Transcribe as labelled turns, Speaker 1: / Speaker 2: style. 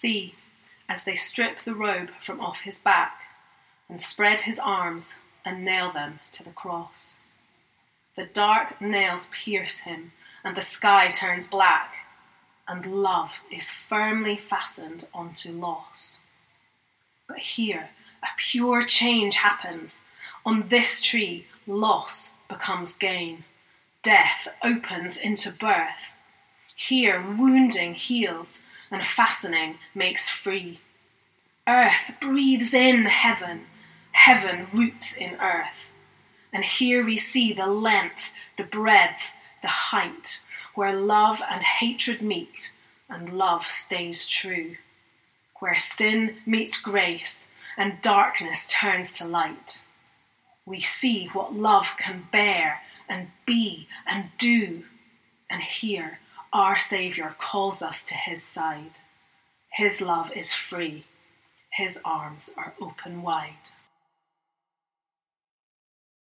Speaker 1: See, as they strip the robe from off his back and spread his arms and nail them to the cross. The dark nails pierce him, and the sky turns black, and love is firmly fastened onto loss. But here, a pure change happens. On this tree, loss becomes gain. Death opens into birth. Here, wounding heals, and fastening makes free. Earth breathes in heaven, heaven roots in earth. And here we see the length, the breadth, the height, where love and hatred meet and love stays true, where sin meets grace and darkness turns to light. We see what love can bear and be and do, and here our Saviour calls us to his side. His love is free, his arms are open wide.